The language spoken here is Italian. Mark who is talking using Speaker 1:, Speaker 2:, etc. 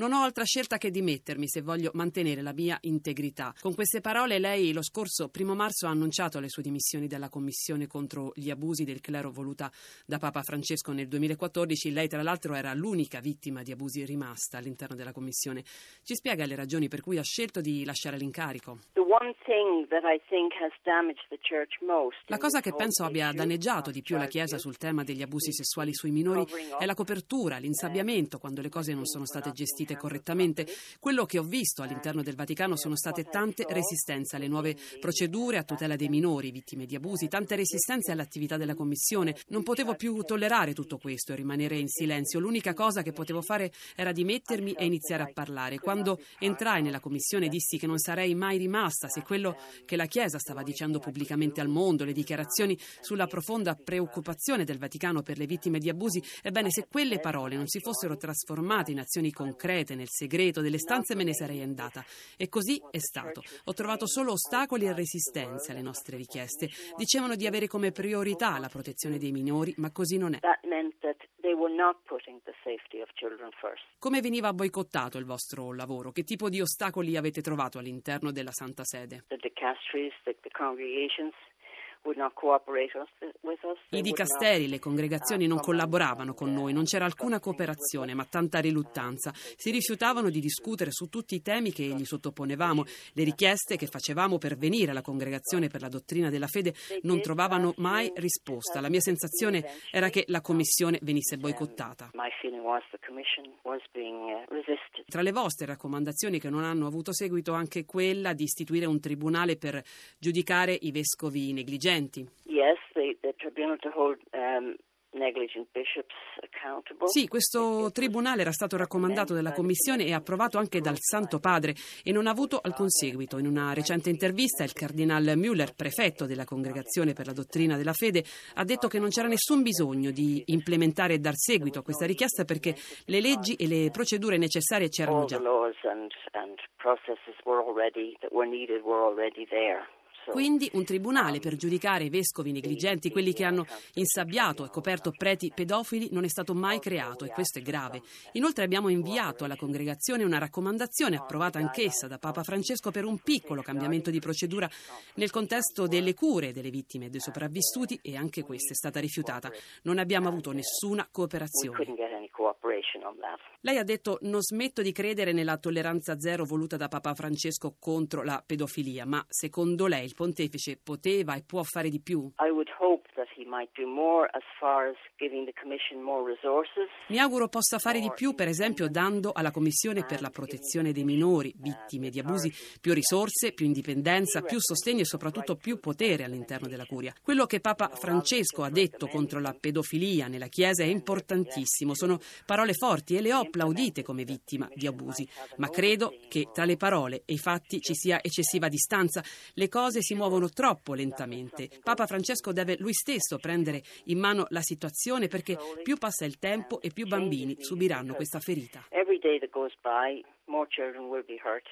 Speaker 1: Non ho altra scelta che dimettermi se voglio mantenere la mia integrità. Con queste parole lei lo scorso primo marzo ha annunciato le sue dimissioni dalla commissione contro gli abusi del clero voluta da Papa Francesco nel 2014. Lei tra l'altro era l'unica vittima di abusi rimasta all'interno della commissione. Ci spiega le ragioni per cui ha scelto di lasciare l'incarico? La cosa che penso abbia danneggiato di più la Chiesa sul tema degli abusi sessuali sui minori è la copertura, l'insabbiamento quando le cose non sono state gestite correttamente. Quello che ho visto all'interno del Vaticano sono state tante resistenze alle nuove procedure a tutela dei minori vittime di abusi, tante resistenze all'attività della Commissione. Non potevo più tollerare tutto questo e rimanere in silenzio. L'unica cosa che potevo fare era dimettermi e iniziare a parlare. Quando entrai nella Commissione dissi che non sarei mai rimasta se quello che la Chiesa stava dicendo pubblicamente al mondo, le dichiarazioni sulla profonda preoccupazione del Vaticano per le vittime di abusi, ebbene se quelle parole non si fossero trasformate in azioni concrete nel segreto delle stanze me ne sarei andata. E così è stato. Ho trovato solo ostacoli e resistenze alle nostre richieste. Dicevano di avere come priorità la protezione dei minori, ma così non è. Come veniva boicottato il vostro lavoro? Che tipo di ostacoli avete trovato all'interno della Santa Sede? I dicasteri, le congregazioni non collaboravano con noi, non c'era alcuna cooperazione, ma tanta riluttanza. Si rifiutavano di discutere su tutti i temi che gli sottoponevamo. Le richieste che facevamo per venire alla congregazione per la dottrina della fede non trovavano mai risposta. La mia sensazione era che la commissione venisse boicottata. Tra le vostre raccomandazioni che non hanno avuto seguito anche quella di istituire un tribunale per giudicare i vescovi negligenti negligenti.
Speaker 2: Yes, the, the tribunal to hold um,
Speaker 1: sì, questo tribunale era stato raccomandato dalla Commissione e approvato anche dal Santo Padre e non ha avuto alcun seguito. In una recente intervista il cardinal Müller, prefetto della Congregazione per la dottrina della fede, ha detto che non c'era nessun bisogno di implementare e dar seguito a questa richiesta perché le leggi e le procedure necessarie c'erano già. Quindi un tribunale per giudicare i vescovi negligenti, quelli che hanno insabbiato e coperto preti pedofili, non è stato mai creato e questo è grave. Inoltre abbiamo inviato alla congregazione una raccomandazione approvata anch'essa da Papa Francesco per un piccolo cambiamento di procedura nel contesto delle cure delle vittime e dei sopravvissuti e anche questa è stata rifiutata. Non abbiamo avuto nessuna cooperazione. Lei ha detto non smetto di credere nella tolleranza zero voluta da Papa Francesco contro la pedofilia, ma secondo lei il pontefice poteva e può fare di più? Mi auguro possa fare di più, per esempio dando alla Commissione per la protezione dei minori vittime di abusi più risorse, più indipendenza, più sostegno e soprattutto più potere all'interno della curia. Quello che Papa Francesco ha detto contro la pedofilia nella Chiesa è importantissimo, sono parole forti e le ho applaudite come vittima di abusi, ma credo che tra le parole e i fatti ci sia eccessiva distanza, le cose si muovono troppo lentamente. Papa Francesco deve lui stesso prendere in mano la situazione perché più passa il tempo e più bambini subiranno questa ferita.
Speaker 2: Every day that goes by, more children will be hurt.